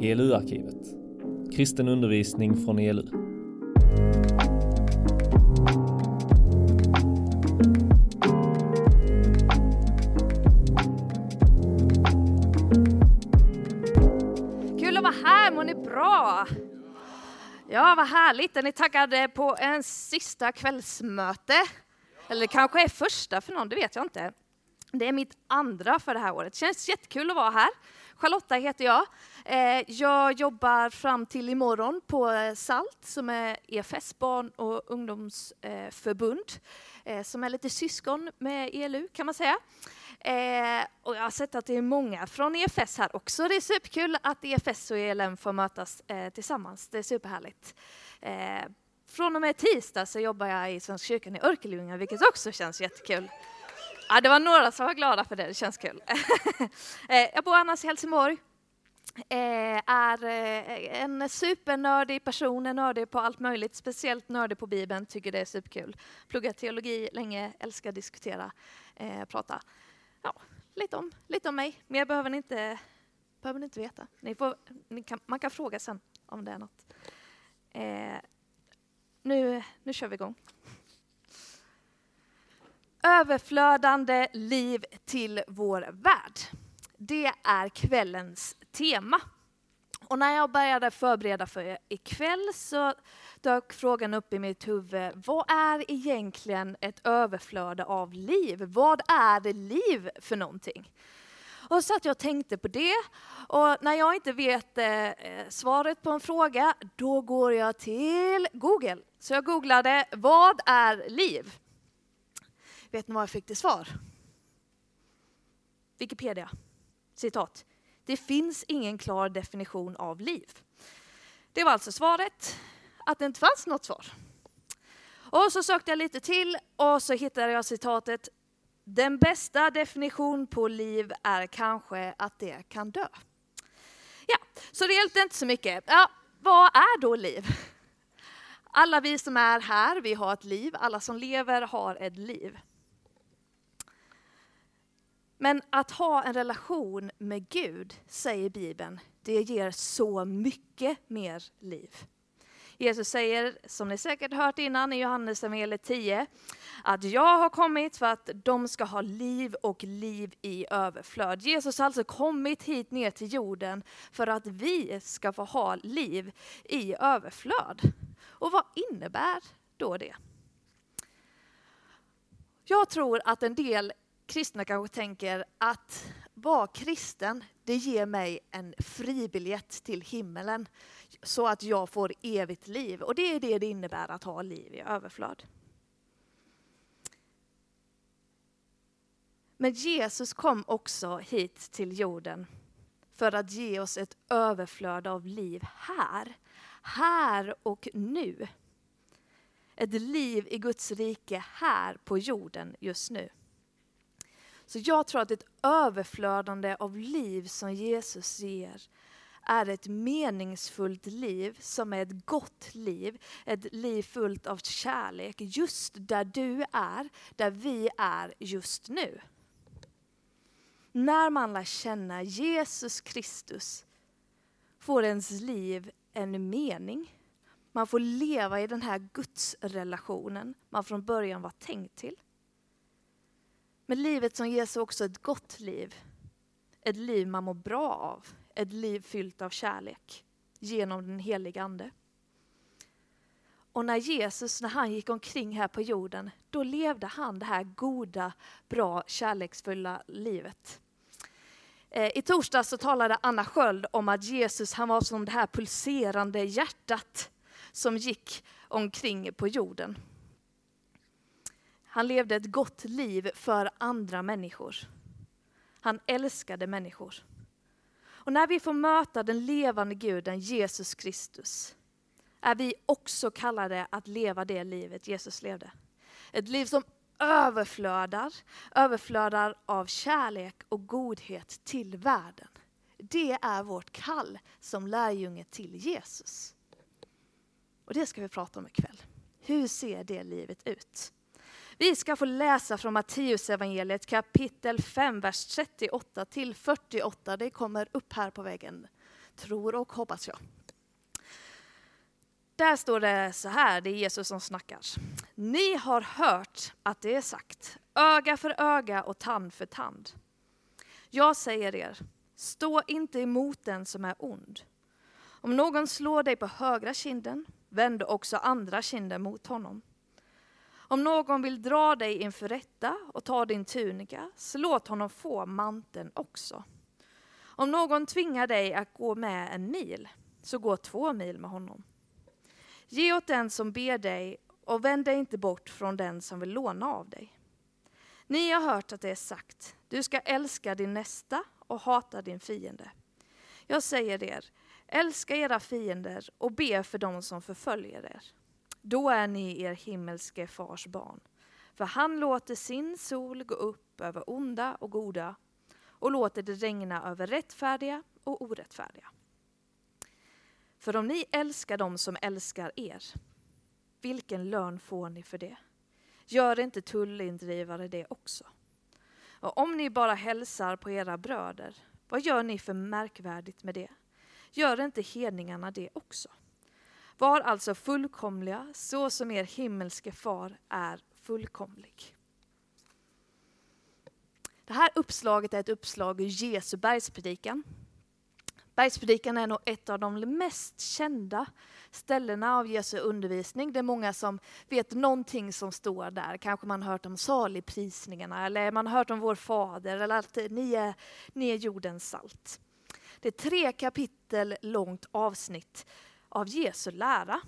ELU-arkivet. Kristen undervisning från ELU. Kul att vara här, mår ni bra? Ja, vad härligt. Är ni taggade på en sista kvällsmöte? Eller det kanske är första för någon, det vet jag inte. Det är mitt andra för det här året. Känns jättekul att vara här. Charlotta heter jag. Eh, jag jobbar fram till imorgon på eh, SALT som är EFS barn och ungdomsförbund. Eh, som är lite syskon med ELU kan man säga. Och jag har sett att det är många från EFS här också. Det är superkul att EFS och ELM får mötas tillsammans. Det är superhärligt. Från och med tisdag så jobbar jag i Svenska kyrkan i Örkelljunga, vilket också känns jättekul. Ja, det var några som var glada för det, det känns kul. Eh, jag bor annars i Helsingborg. Eh, är eh, en supernördig person, är nördig på allt möjligt, speciellt nördig på Bibeln, tycker det är superkul. Pluggat teologi länge, älskar diskutera, prata. Ja, lite om, lite om mig, mer behöver ni inte, behöver ni inte veta. Ni får, ni kan, man kan fråga sen om det är något. Eh, nu, nu kör vi igång. Överflödande liv till vår värld. Det är kvällens tema. Och när jag började förbereda för ikväll så dök frågan upp i mitt huvud. Vad är egentligen ett överflöde av liv? Vad är liv för någonting? Och så att jag tänkte på det. Och när jag inte vet eh, svaret på en fråga, då går jag till Google. Så jag googlade, vad är liv? Vet ni vad jag fick till svar? Wikipedia. Citat. Det finns ingen klar definition av liv. Det var alltså svaret, att det inte fanns något svar. Och så sökte jag lite till och så hittade jag citatet. Den bästa definition på liv är kanske att det kan dö. Ja, så det hjälpte inte så mycket. Ja, vad är då liv? Alla vi som är här, vi har ett liv. Alla som lever har ett liv. Men att ha en relation med Gud, säger Bibeln, det ger så mycket mer liv. Jesus säger, som ni säkert hört innan i Johannes evangeliet 10, att jag har kommit för att de ska ha liv och liv i överflöd. Jesus har alltså kommit hit ner till jorden för att vi ska få ha liv i överflöd. Och vad innebär då det? Jag tror att en del kristna kanske tänker att vara kristen, det ger mig en fribiljett till himmelen så att jag får evigt liv. Och det är det det innebär att ha liv i överflöd. Men Jesus kom också hit till jorden för att ge oss ett överflöd av liv här. Här och nu. Ett liv i Guds rike här på jorden just nu. Så jag tror att ett överflödande av liv som Jesus ger är ett meningsfullt liv som är ett gott liv. Ett liv fullt av kärlek just där du är, där vi är just nu. När man lär känna Jesus Kristus får ens liv en mening. Man får leva i den här gudsrelationen man från början var tänkt till. Men livet som ges är också ett gott liv. Ett liv man mår bra av. Ett liv fyllt av kärlek genom den heliga Ande. Och när Jesus, när han gick omkring här på jorden, då levde han det här goda, bra, kärleksfulla livet. Eh, I torsdags så talade Anna Sköld om att Jesus han var som det här pulserande hjärtat som gick omkring på jorden. Han levde ett gott liv för andra människor. Han älskade människor. Och när vi får möta den levande guden Jesus Kristus är vi också kallade att leva det livet Jesus levde. Ett liv som överflödar, överflödar av kärlek och godhet till världen. Det är vårt kall som lärjunge till Jesus. Och det ska vi prata om ikväll. Hur ser det livet ut? Vi ska få läsa från Matteusevangeliet kapitel 5, vers 38 till 48. Det kommer upp här på väggen tror och hoppas jag. Där står det så här, det är Jesus som snackar. Ni har hört att det är sagt, öga för öga och tand för tand. Jag säger er, stå inte emot den som är ond. Om någon slår dig på högra kinden, vänd också andra kinden mot honom. Om någon vill dra dig inför rätta och ta din tunika, så låt honom få manteln också. Om någon tvingar dig att gå med en mil, så gå två mil med honom. Ge åt den som ber dig och vänd dig inte bort från den som vill låna av dig. Ni har hört att det är sagt, du ska älska din nästa och hata din fiende. Jag säger er, älska era fiender och be för dem som förföljer er. Då är ni er himmelske fars barn. För han låter sin sol gå upp över onda och goda och låter det regna över rättfärdiga och orättfärdiga. För om ni älskar dem som älskar er, vilken lön får ni för det? Gör inte tullindrivare det också? Och om ni bara hälsar på era bröder, vad gör ni för märkvärdigt med det? Gör inte hedningarna det också? Var alltså fullkomliga, så som er himmelske far är fullkomlig. Det här uppslaget är ett uppslag ur Jesu bergspredikan. Bergspredikan är nog ett av de mest kända ställena av Jesu undervisning. Det är många som vet någonting som står där. Kanske man har hört om saligprisningarna eller man har hört om vår fader eller att ni är, ni är jordens salt. Det är tre kapitel långt avsnitt av Jesu lära.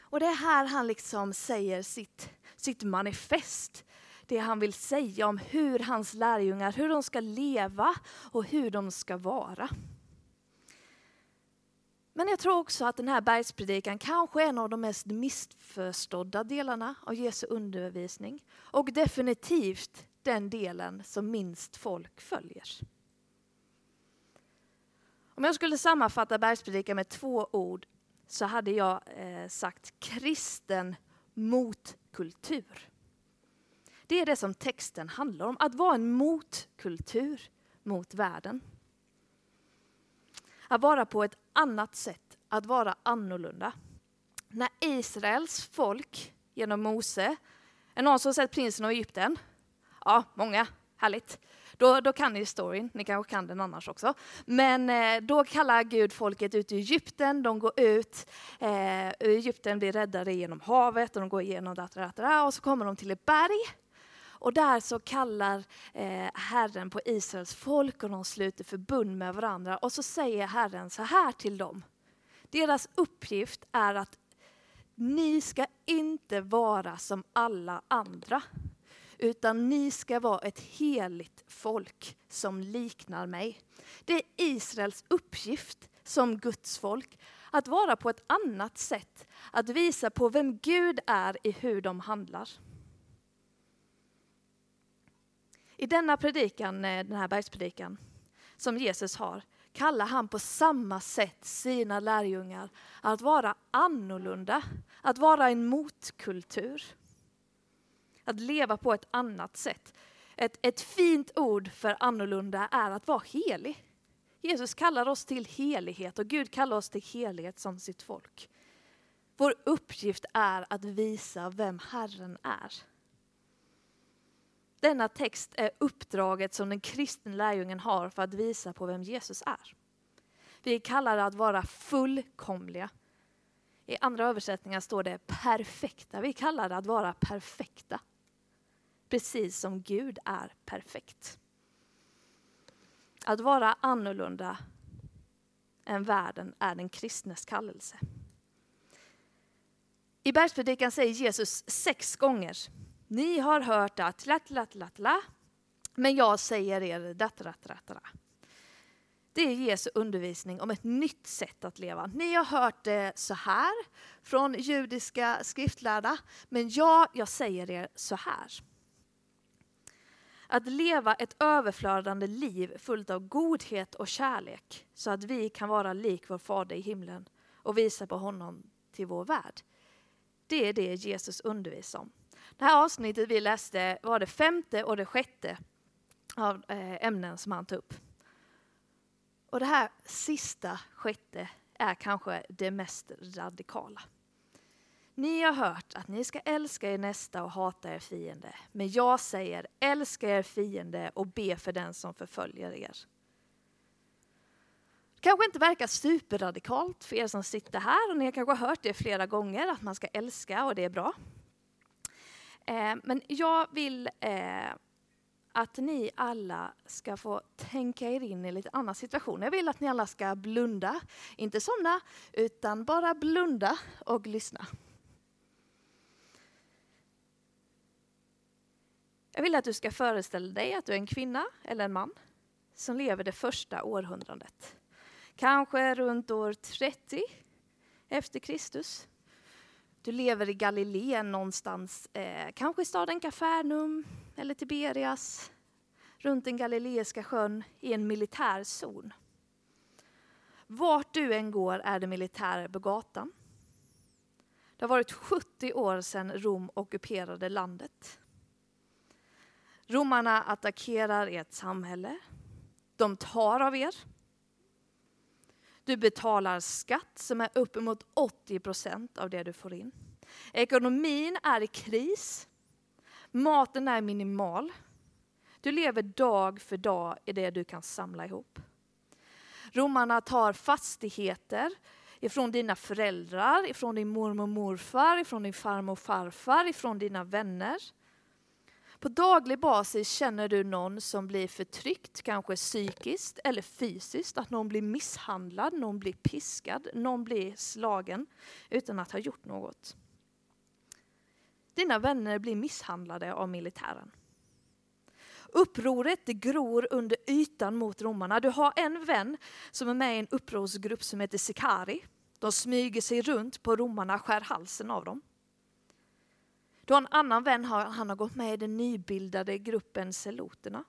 Och det är här han liksom säger sitt, sitt manifest. Det han vill säga om hur hans lärjungar, hur de ska leva och hur de ska vara. Men jag tror också att den här bergspredikan kanske är en av de mest missförstådda delarna av Jesu undervisning. Och definitivt den delen som minst folk följer. Om jag skulle sammanfatta bergspredikan med två ord så hade jag eh, sagt kristen motkultur. Det är det som texten handlar om, att vara en motkultur mot världen. Att vara på ett annat sätt, att vara annorlunda. När Israels folk genom Mose, är någon som sett prinsen av Egypten? Ja, många, härligt. Då, då kan ni storyn, ni kanske kan den annars också. Men eh, då kallar Gud folket ut i Egypten, de går ut, eh, Egypten blir räddade genom havet och de går igenom datara, och så kommer de till ett berg. Och där så kallar eh, Herren på Israels folk och de sluter förbund med varandra. Och så säger Herren så här till dem. Deras uppgift är att ni ska inte vara som alla andra utan ni ska vara ett heligt folk som liknar mig. Det är Israels uppgift som Guds folk att vara på ett annat sätt, att visa på vem Gud är i hur de handlar. I denna predikan, eh, den här bergspredikan som Jesus har, kallar han på samma sätt sina lärjungar att vara annorlunda, att vara en motkultur. Att leva på ett annat sätt. Ett, ett fint ord för annorlunda är att vara helig. Jesus kallar oss till helighet och Gud kallar oss till helighet som sitt folk. Vår uppgift är att visa vem Herren är. Denna text är uppdraget som den kristne lärjungen har för att visa på vem Jesus är. Vi kallar det att vara fullkomliga. I andra översättningar står det perfekta. Vi kallar det att vara perfekta precis som Gud är perfekt. Att vara annorlunda än världen är den kristnes kallelse. I bergspredikan säger Jesus sex gånger, ni har hört att lat, lat, lat, la, men jag säger er dat, rat, rat, rat. Det är Jesu undervisning om ett nytt sätt att leva. Ni har hört det så här från judiska skriftlärda, men jag, jag säger er så här. Att leva ett överflödande liv fullt av godhet och kärlek så att vi kan vara lik vår Fader i himlen och visa på honom till vår värld. Det är det Jesus undervisar om. Det här avsnittet vi läste var det femte och det sjätte av eh, ämnen som han tog upp. Och det här sista, sjätte, är kanske det mest radikala. Ni har hört att ni ska älska er nästa och hata er fiende. Men jag säger, älska er fiende och be för den som förföljer er. Det kanske inte verkar superradikalt för er som sitter här och ni har kanske hört det flera gånger att man ska älska och det är bra. Eh, men jag vill eh, att ni alla ska få tänka er in i lite annan situation. Jag vill att ni alla ska blunda, inte somna, utan bara blunda och lyssna. Jag vill att du ska föreställa dig att du är en kvinna eller en man som lever det första århundradet. Kanske runt år 30 efter Kristus. Du lever i Galileen någonstans, eh, kanske i staden Kafarnum eller Tiberias, runt den galileiska sjön i en militärzon. Vart du än går är det militärer på gatan. Det har varit 70 år sedan Rom ockuperade landet. Romarna attackerar ert samhälle. De tar av er. Du betalar skatt som är uppemot 80 procent av det du får in. Ekonomin är i kris. Maten är minimal. Du lever dag för dag i det du kan samla ihop. Romarna tar fastigheter ifrån dina föräldrar, ifrån din mormor och morfar, ifrån din farmor och farfar, ifrån dina vänner. På daglig basis känner du någon som blir förtryckt, kanske psykiskt eller fysiskt, att någon blir misshandlad, någon blir piskad, någon blir slagen utan att ha gjort något. Dina vänner blir misshandlade av militären. Upproret det gror under ytan mot romarna. Du har en vän som är med i en upprorsgrupp som heter Sikari. De smyger sig runt på romarna, skär halsen av dem. Du har en annan vän, han har gått med i den nybildade gruppen Seloterna.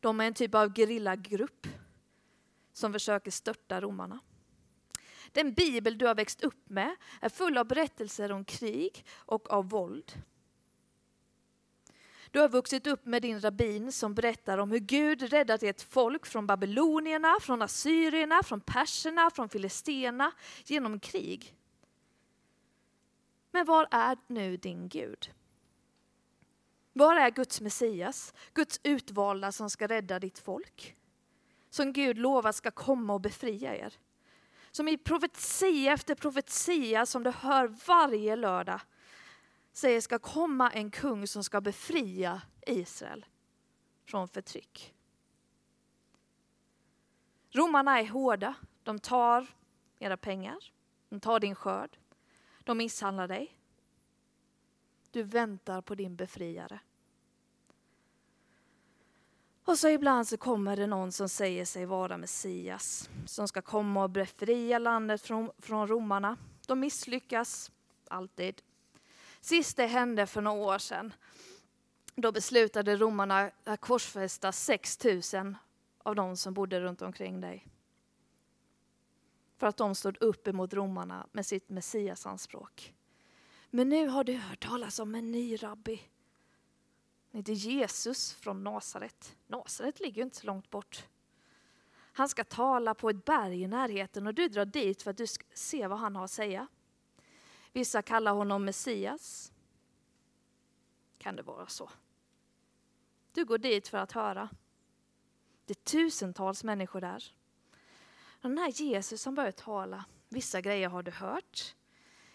De är en typ av gerillagrupp som försöker störta romarna. Den bibel du har växt upp med är full av berättelser om krig och av våld. Du har vuxit upp med din rabbin som berättar om hur Gud räddat ett folk från babylonierna, från assyrierna, från perserna, från filisterna genom krig. Men var är nu din Gud? Var är Guds Messias, Guds utvalda som ska rädda ditt folk? Som Gud lovar ska komma och befria er. Som i profetia efter profetia som du hör varje lördag säger ska komma en kung som ska befria Israel från förtryck. Romarna är hårda. De tar era pengar, de tar din skörd, de misshandlar dig. Du väntar på din befriare. Och så ibland så kommer det någon som säger sig vara Messias, som ska komma och befria landet från, från romarna. De misslyckas alltid. Sist det hände för några år sedan, då beslutade romarna att korsfästa 6 000 av de som bodde runt omkring dig. För att de stod upp emot romarna med sitt messiasanspråk. Men nu har du hört talas om en ny rabbi. Han heter Jesus från Nasaret. Nasaret ligger ju inte så långt bort. Han ska tala på ett berg i närheten och du drar dit för att du ska se vad han har att säga. Vissa kallar honom Messias. Kan det vara så? Du går dit för att höra. Det är tusentals människor där. Den här Jesus som börjar tala, vissa grejer har du hört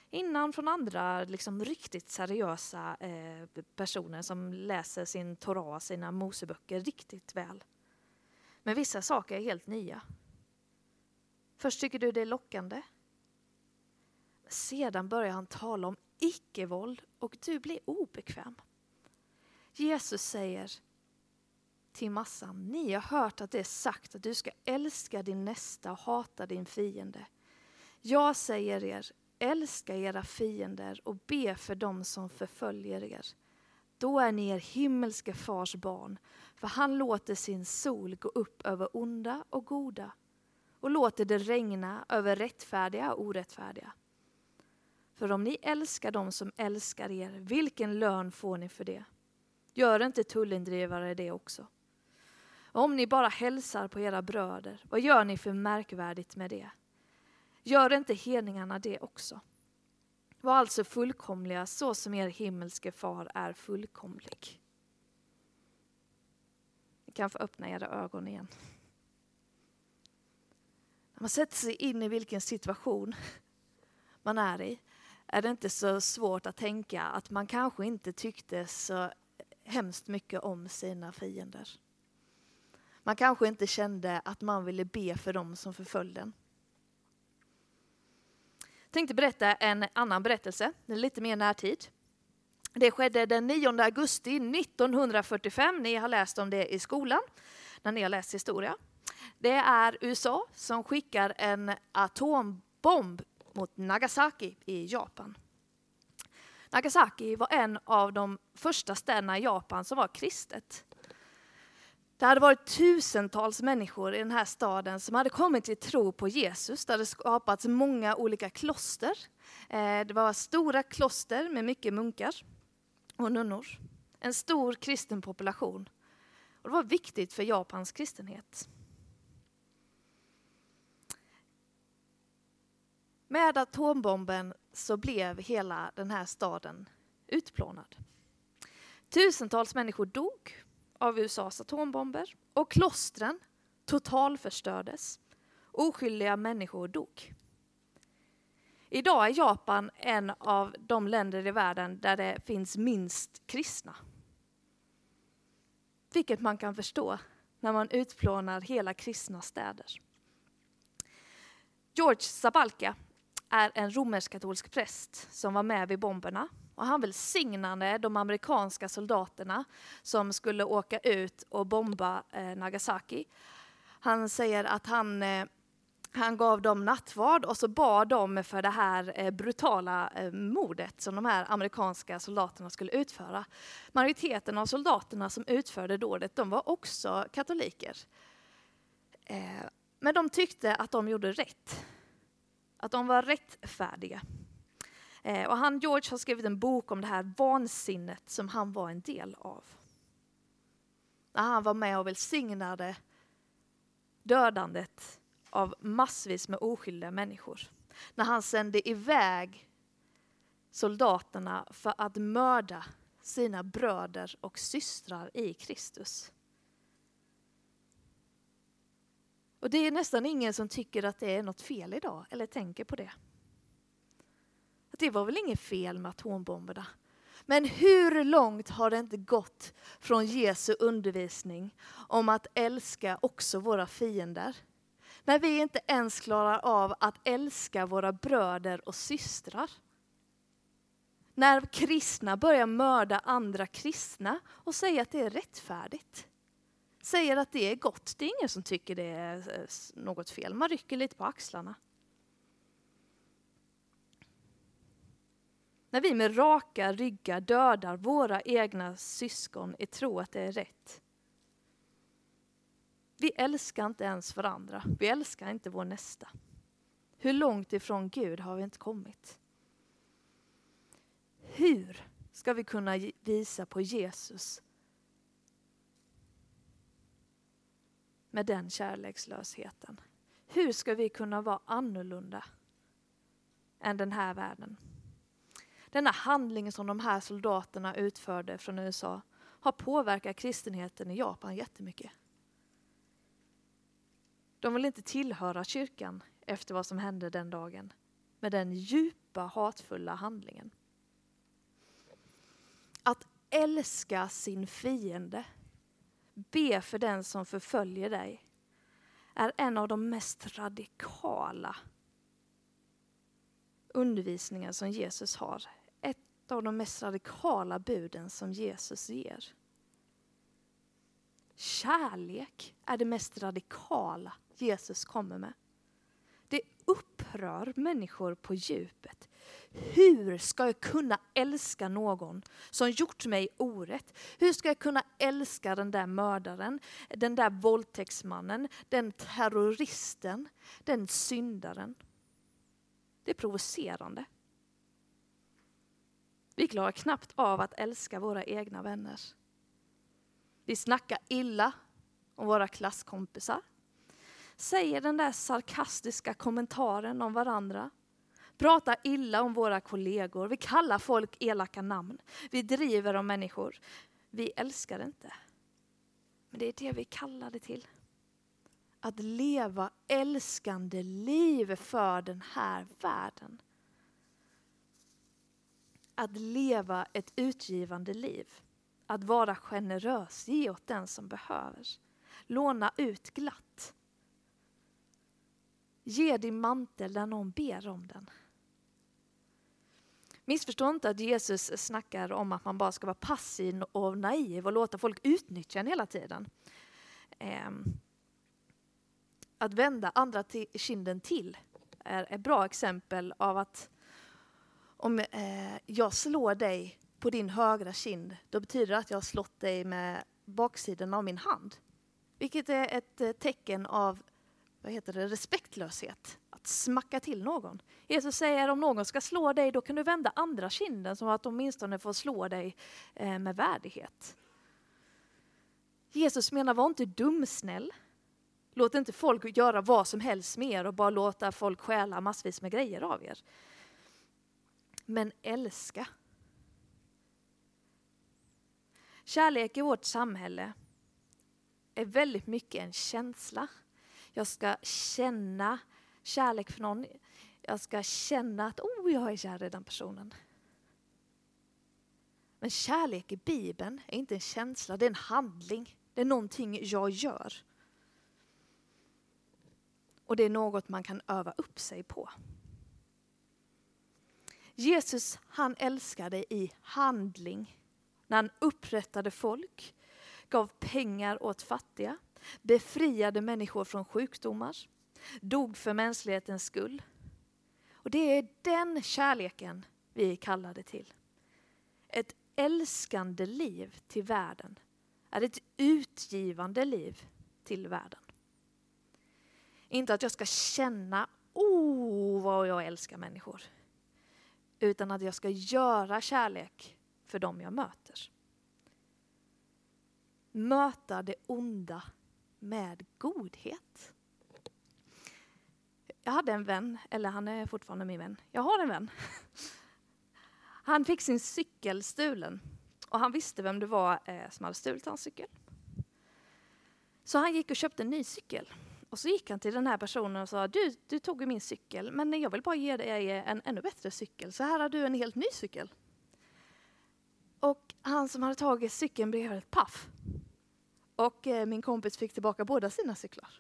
innan från andra liksom riktigt seriösa eh, personer som läser sin Torah, sina Moseböcker riktigt väl. Men vissa saker är helt nya. Först tycker du det är lockande. Sedan börjar han tala om icke-våld och du blir obekväm. Jesus säger till massan, ni har hört att det är sagt att du ska älska din nästa och hata din fiende. Jag säger er, älska era fiender och be för dem som förföljer er. Då är ni er himmelske fars barn, för han låter sin sol gå upp över onda och goda och låter det regna över rättfärdiga och orättfärdiga. För om ni älskar dem som älskar er, vilken lön får ni för det? Gör inte tullindrivare det också? Om ni bara hälsar på era bröder, vad gör ni för märkvärdigt med det? Gör inte hedningarna det också? Var alltså fullkomliga så som er himmelske far är fullkomlig. Ni kan få öppna era ögon igen. När man sätter sig in i vilken situation man är i är det inte så svårt att tänka att man kanske inte tyckte så hemskt mycket om sina fiender. Man kanske inte kände att man ville be för dem som förföljde en. Jag tänkte berätta en annan berättelse, den är lite mer närtid. Det skedde den 9 augusti 1945. Ni har läst om det i skolan när ni har läst historia. Det är USA som skickar en atombomb mot Nagasaki i Japan. Nagasaki var en av de första städerna i Japan som var kristet. Det hade varit tusentals människor i den här staden som hade kommit till tro på Jesus. Det hade skapats många olika kloster. Eh, det var stora kloster med mycket munkar och nunnor. En stor kristen population. Och det var viktigt för Japans kristenhet. Med atombomben så blev hela den här staden utplånad. Tusentals människor dog av USAs atombomber och klostren totalförstördes. Oskyldiga människor dog. Idag är Japan en av de länder i världen där det finns minst kristna. Vilket man kan förstå när man utplånar hela kristna städer. George Zabalka är en romersk-katolsk präst som var med vid bomberna. Och han välsignade de amerikanska soldaterna som skulle åka ut och bomba eh, Nagasaki. Han säger att han, eh, han gav dem nattvard och så bad de för det här eh, brutala eh, mordet som de här amerikanska soldaterna skulle utföra. Majoriteten av soldaterna som utförde dådet de var också katoliker. Eh, men de tyckte att de gjorde rätt att de var rättfärdiga. Eh, och han, George har skrivit en bok om det här vansinnet som han var en del av. När han var med och välsignade dödandet av massvis med oskyldiga människor. När han sände iväg soldaterna för att mörda sina bröder och systrar i Kristus. Och det är nästan ingen som tycker att det är något fel idag, eller tänker på det. Att det var väl inget fel med atombomberna. Men hur långt har det inte gått från Jesu undervisning om att älska också våra fiender? När vi inte ens klarar av att älska våra bröder och systrar. När kristna börjar mörda andra kristna och säger att det är rättfärdigt säger att det är gott. Det är ingen som tycker det är eh, något fel. Man rycker lite på axlarna. När vi med raka ryggar dödar våra egna syskon i tro att det är rätt. Vi älskar inte ens varandra. Vi älskar inte vår nästa. Hur långt ifrån Gud har vi inte kommit? Hur ska vi kunna visa på Jesus med den kärlekslösheten? Hur ska vi kunna vara annorlunda än den här världen? Denna handling som de här soldaterna utförde från USA har påverkat kristenheten i Japan jättemycket. De vill inte tillhöra kyrkan efter vad som hände den dagen med den djupa hatfulla handlingen. Att älska sin fiende be för den som förföljer dig är en av de mest radikala undervisningar som Jesus har. Ett av de mest radikala buden som Jesus ger. Kärlek är det mest radikala Jesus kommer med. Det upprör människor på djupet. Hur ska jag kunna älska någon som gjort mig orätt? Hur ska jag kunna älska den där mördaren, den där våldtäktsmannen, den terroristen, den syndaren? Det är provocerande. Vi klarar knappt av att älska våra egna vänner. Vi snackar illa om våra klasskompisar. Säger den där sarkastiska kommentaren om varandra. Pratar illa om våra kollegor. Vi kallar folk elaka namn. Vi driver om människor. Vi älskar inte. Men det är det vi kallar det till. Att leva älskande liv för den här världen. Att leva ett utgivande liv. Att vara generös, ge åt den som behöver. Låna ut glatt. Ge din mantel när någon ber om den. Missförstå inte att Jesus snackar om att man bara ska vara passiv och naiv och låta folk utnyttja en hela tiden. Ehm, att vända andra kinden till är ett bra exempel av att om eh, jag slår dig på din högra kind, då betyder det att jag har slått dig med baksidan av min hand. Vilket är ett eh, tecken av vad heter det, respektlöshet. Att smacka till någon. Jesus säger om någon ska slå dig, då kan du vända andra kinden så att de åtminstone får slå dig eh, med värdighet. Jesus menar, var inte dumsnäll. Låt inte folk göra vad som helst med er och bara låta folk stjäla massvis med grejer av er. Men älska. Kärlek i vårt samhälle är väldigt mycket en känsla. Jag ska känna kärlek för någon. Jag ska känna att oh, jag är kär i den personen. Men kärlek i Bibeln är inte en känsla, det är en handling. Det är någonting jag gör. Och det är något man kan öva upp sig på. Jesus han älskade i handling. När han upprättade folk, gav pengar åt fattiga, befriade människor från sjukdomar, dog för mänsklighetens skull. Och det är den kärleken vi är kallade till. Ett älskande liv till världen är ett utgivande liv till världen. Inte att jag ska känna, oh vad jag älskar människor. Utan att jag ska göra kärlek för dem jag möter. Möta det onda med godhet. Jag hade en vän, eller han är fortfarande min vän. Jag har en vän. Han fick sin cykel stulen och han visste vem det var eh, som hade stulit hans cykel. Så han gick och köpte en ny cykel. Och så gick han till den här personen och sa, du, du tog min cykel, men jag vill bara ge dig en ännu bättre cykel. Så här har du en helt ny cykel. Och han som hade tagit cykeln blev helt paff. Och eh, min kompis fick tillbaka båda sina cyklar.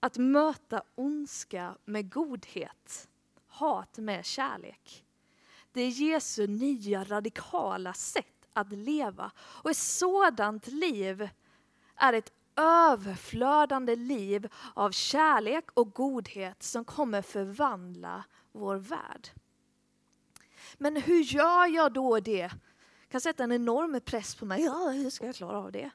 Att möta ondska med godhet, hat med kärlek. Det är Jesu nya radikala sätt att leva. Och ett sådant liv är ett överflödande liv av kärlek och godhet som kommer förvandla vår värld. Men hur gör jag då det? Jag kan sätta en enorm press på mig. Ja, hur ska jag klara av det?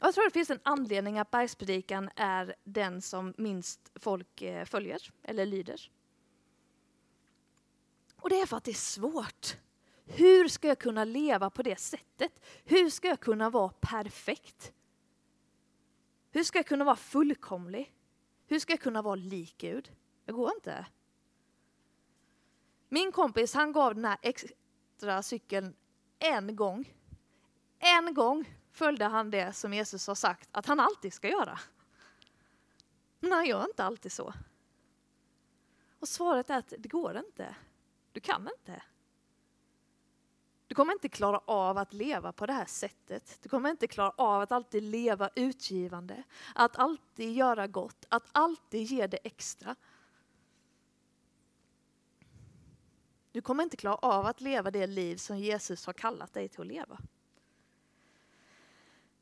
Jag tror det finns en anledning att bergspredikan är den som minst folk eh, följer eller lyder. Och det är för att det är svårt. Hur ska jag kunna leva på det sättet? Hur ska jag kunna vara perfekt? Hur ska jag kunna vara fullkomlig? Hur ska jag kunna vara lik Gud? Det går inte. Min kompis han gav den här extra cykeln en gång. En gång följde han det som Jesus har sagt att han alltid ska göra. Men han gör inte alltid så. Och svaret är att det går inte. Du kan inte. Du kommer inte klara av att leva på det här sättet. Du kommer inte klara av att alltid leva utgivande, att alltid göra gott, att alltid ge det extra. Du kommer inte klara av att leva det liv som Jesus har kallat dig till att leva.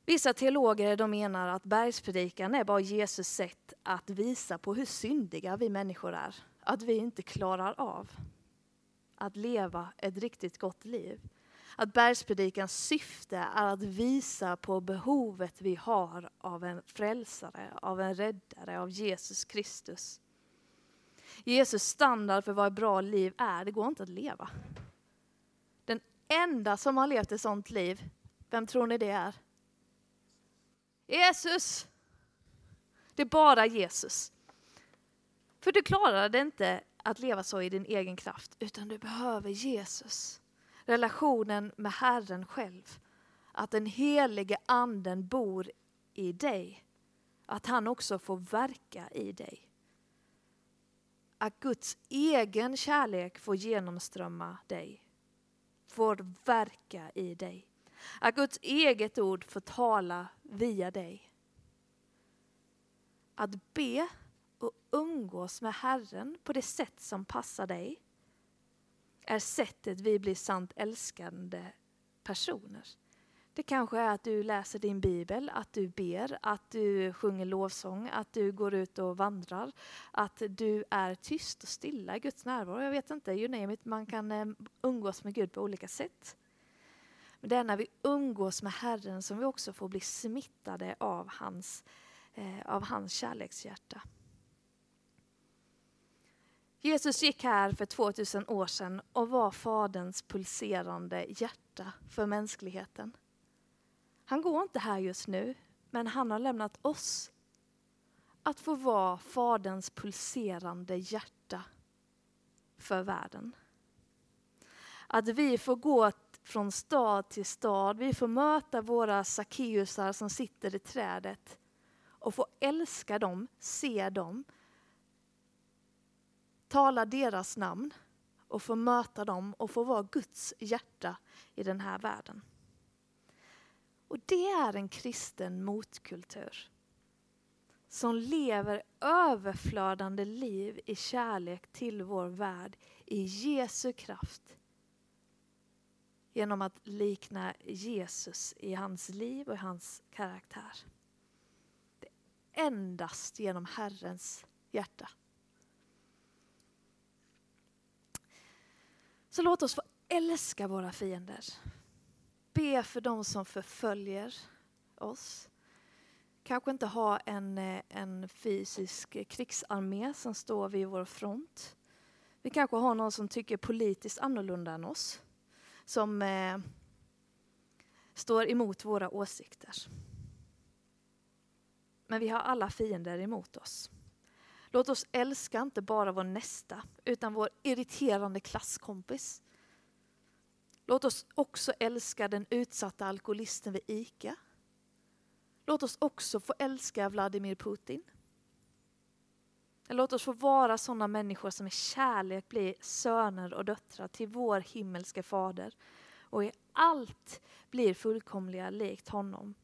Vissa teologer de menar att bergspredikan är bara Jesus sätt att visa på hur syndiga vi människor är. Att vi inte klarar av att leva ett riktigt gott liv. Att bergspredikans syfte är att visa på behovet vi har av en frälsare, av en räddare, av Jesus Kristus. Jesus standard för vad ett bra liv är, det går inte att leva. Den enda som har levt ett sånt liv, vem tror ni det är? Jesus! Det är bara Jesus. För du klarade inte att leva så i din egen kraft, utan du behöver Jesus. Relationen med Herren själv. Att den helige anden bor i dig. Att han också får verka i dig. Att Guds egen kärlek får genomströmma dig. Får verka i dig. Att Guds eget ord får tala via dig. Att be och umgås med Herren på det sätt som passar dig är sättet vi blir sant älskande personer. Det kanske är att du läser din bibel, att du ber, att du sjunger lovsång, att du går ut och vandrar, att du är tyst och stilla i Guds närvaro. Jag vet inte, you name it. Man kan eh, umgås med Gud på olika sätt. Men det är när vi umgås med Herren som vi också får bli smittade av hans, eh, av hans kärlekshjärta. Jesus gick här för 2000 år sedan och var Faderns pulserande hjärta för mänskligheten. Han går inte här just nu, men han har lämnat oss att få vara Faderns pulserande hjärta för världen. Att vi får gå från stad till stad, vi får möta våra Sackeusar som sitter i trädet och få älska dem, se dem, tala deras namn och få möta dem och få vara Guds hjärta i den här världen. Och det är en kristen motkultur som lever överflödande liv i kärlek till vår värld i Jesu kraft. Genom att likna Jesus i hans liv och hans karaktär. Det är endast genom Herrens hjärta. Så låt oss få älska våra fiender. Be för dem som förföljer oss. Kanske inte ha en, eh, en fysisk krigsarmé som står vid vår front. Vi kanske har någon som tycker politiskt annorlunda än oss. Som eh, står emot våra åsikter. Men vi har alla fiender emot oss. Låt oss älska inte bara vår nästa, utan vår irriterande klasskompis. Låt oss också älska den utsatta alkoholisten vid ICA. Låt oss också få älska Vladimir Putin. Låt oss få vara sådana människor som i kärlek blir söner och döttrar till vår himmelske fader och i allt blir fullkomliga likt honom.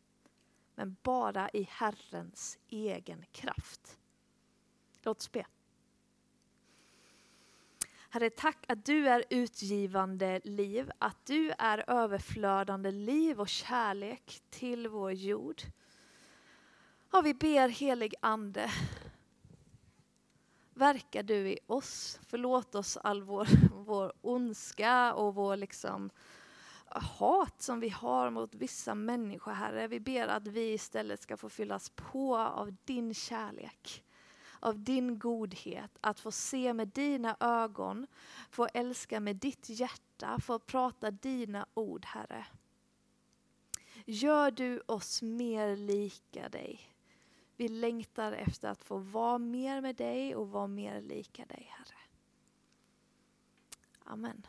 Men bara i Herrens egen kraft. Låt oss be. Herre, tack att du är utgivande liv, att du är överflödande liv och kärlek till vår jord. Och vi ber helig Ande, verkar du i oss. Förlåt oss all vår, vår ondska och vår liksom hat som vi har mot vissa människor, Herre. Vi ber att vi istället ska få fyllas på av din kärlek av din godhet, att få se med dina ögon, få älska med ditt hjärta, få prata dina ord, Herre. Gör du oss mer lika dig. Vi längtar efter att få vara mer med dig och vara mer lika dig, Herre. Amen.